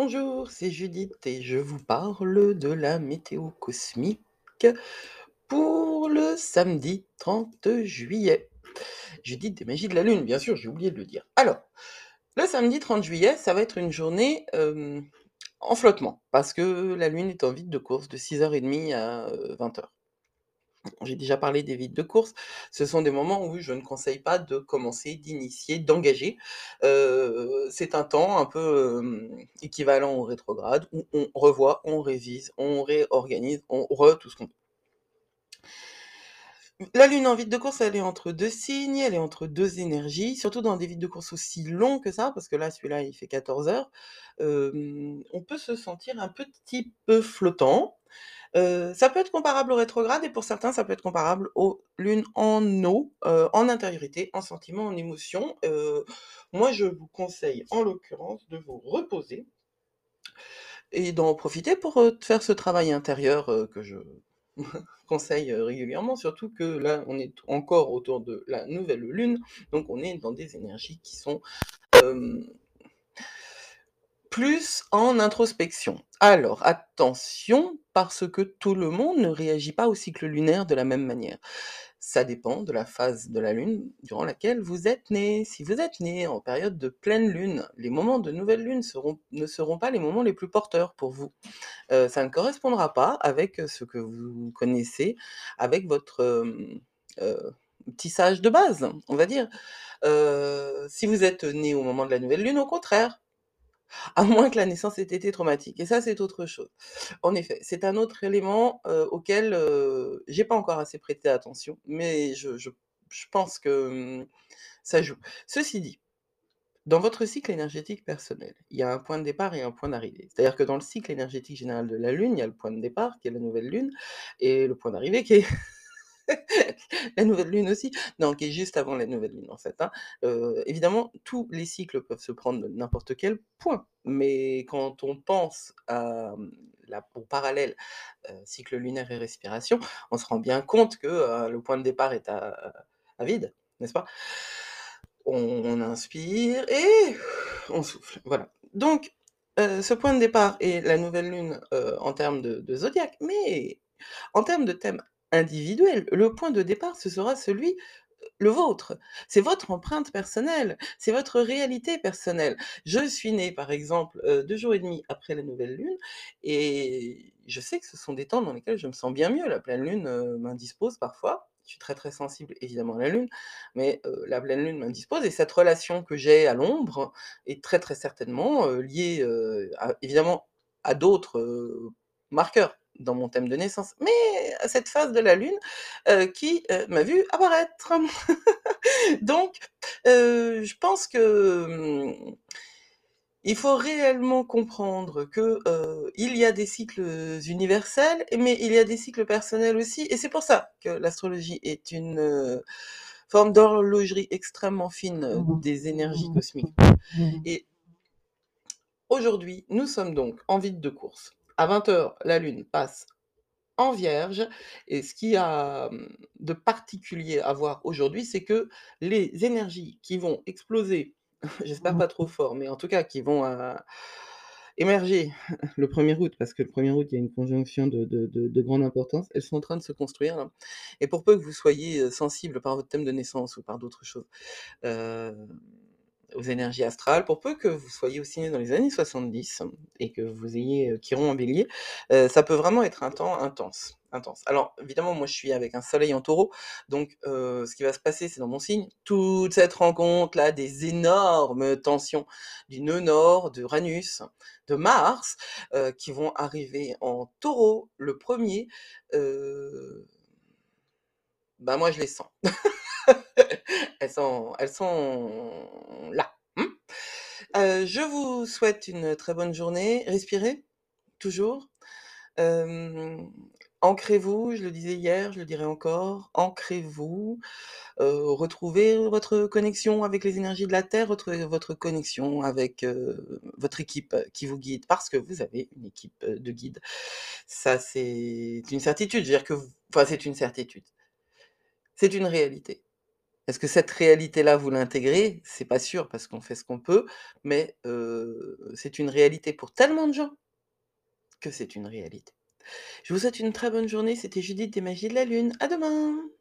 Bonjour, c'est Judith et je vous parle de la météo cosmique pour le samedi 30 juillet. Judith des magies de la Lune, bien sûr, j'ai oublié de le dire. Alors, le samedi 30 juillet, ça va être une journée en flottement, parce que la Lune est en vide de course de 6h30 à 20h. J'ai déjà parlé des vides de course. Ce sont des moments où je ne conseille pas de commencer, d'initier, d'engager. Euh, c'est un temps un peu euh, équivalent au rétrograde où on revoit, on révise, on réorganise, on re tout ce qu'on peut. La lune en vide de course, elle est entre deux signes, elle est entre deux énergies, surtout dans des vides de course aussi longs que ça, parce que là, celui-là, il fait 14 heures. On peut se sentir un petit peu flottant. Ça peut être comparable au rétrograde et pour certains, ça peut être comparable aux lunes en eau, en intériorité, en sentiment, en émotion. Moi, je vous conseille en l'occurrence de vous reposer et d'en profiter pour faire ce travail intérieur que je conseille régulièrement, surtout que là, on est encore autour de la nouvelle lune, donc on est dans des énergies qui sont plus en introspection. Alors, attention, parce que tout le monde ne réagit pas au cycle lunaire de la même manière. Ça dépend de la phase de la lune durant laquelle vous êtes né. Si vous êtes né en période de pleine lune, les moments de nouvelle lune ne seront pas les moments les plus porteurs pour vous. Euh, ça ne correspondra pas avec ce que vous connaissez, avec votre euh, euh, tissage de base, on va dire. si vous êtes né au moment de la nouvelle lune, au contraire, à moins que la naissance ait été traumatique et ça, c'est autre chose. En effet, c'est un autre élément, auquel, j'ai pas encore assez prêté attention, mais je pense que, mmh, ça joue. Ceci dit, dans votre cycle énergétique personnel, il y a un point de départ et un point d'arrivée. C'est-à-dire que dans le cycle énergétique général de la Lune, il y a le point de départ qui est la nouvelle Lune et le point d'arrivée qui est la nouvelle lune aussi, non, qui est juste avant la nouvelle lune en fait. Hein. évidemment, tous les cycles peuvent se prendre n'importe quel point, mais quand on pense à, mmh, la, au parallèle cycle lunaire et respiration, on se rend bien compte que le point de départ est à, vide, n'est-ce pas? On, inspire et on souffle. Voilà. Donc, ce point de départ est la nouvelle lune en termes de, de zodiaque, mais en termes de thème individuel. Le point de départ, ce sera celui, le vôtre. C'est votre empreinte personnelle, c'est votre réalité personnelle. Je suis née, par exemple, deux jours et demi après la nouvelle lune, et je sais que ce sont des temps dans lesquels je me sens bien mieux. La pleine lune m'indispose parfois. Je suis très très sensible évidemment à la lune, mais la pleine lune m'indispose et cette relation que j'ai à l'ombre est très très certainement liée évidemment à d'autres marqueurs dans mon thème de naissance, mais à cette phase de la Lune qui m'a vu apparaître. Donc, je pense que mmh, il faut réellement comprendre que il y a des cycles universels, mais il y a des cycles personnels aussi, et c'est pour ça que l'astrologie est une forme d'horlogerie extrêmement fine Mmh des énergies Mmh cosmiques. Mmh Et aujourd'hui, nous sommes donc en vide de course à 20h, la Lune passe en Vierge. Et ce qu'il y a de particulier à voir aujourd'hui, c'est que les énergies qui vont exploser, j'espère Mmh pas trop fort, mais en tout cas qui vont euh, émerger le 1er août, parce que le 1er août, il y a une conjonction de, de- de- de grande importance, elles sont en train de se construire. là. Et pour peu que vous soyez sensible par votre thème de naissance ou par d'autres choses, euh, aux énergies astrales, pour peu que vous soyez aussi né dans les années 70 et que vous ayez euh, Chiron en bélier, euh, ça peut vraiment être un temps intense. Intense. Alors évidemment, moi je suis avec un soleil en taureau, donc euh, ce qui va se passer, c'est dans mon signe, toute cette rencontre là, des énormes tensions du nœud nord, de Uranus, de Mars, euh, qui vont arriver en taureau le premier, euh, bah moi je les sens. Sont, elles sont là. Mmh. Euh, je vous souhaite une très bonne journée. Respirez, toujours. Euh, ancrez-vous, je le disais hier, je le dirai encore. Ancrez-vous. Euh, retrouvez votre connexion avec les énergies de la Terre, retrouvez votre connexion avec votre équipe qui vous guide, parce que vous avez une équipe de guide. Ça, c'est une certitude. Dire que, c'est une certitude. C'est une réalité. Est-ce que cette réalité-là, vous l'intégrez? C'est pas sûr parce qu'on fait ce qu'on peut, mais c'est une réalité pour tellement de gens que c'est une réalité. Je vous souhaite une très bonne journée, c'était Judith des Magies de la Lune. À demain!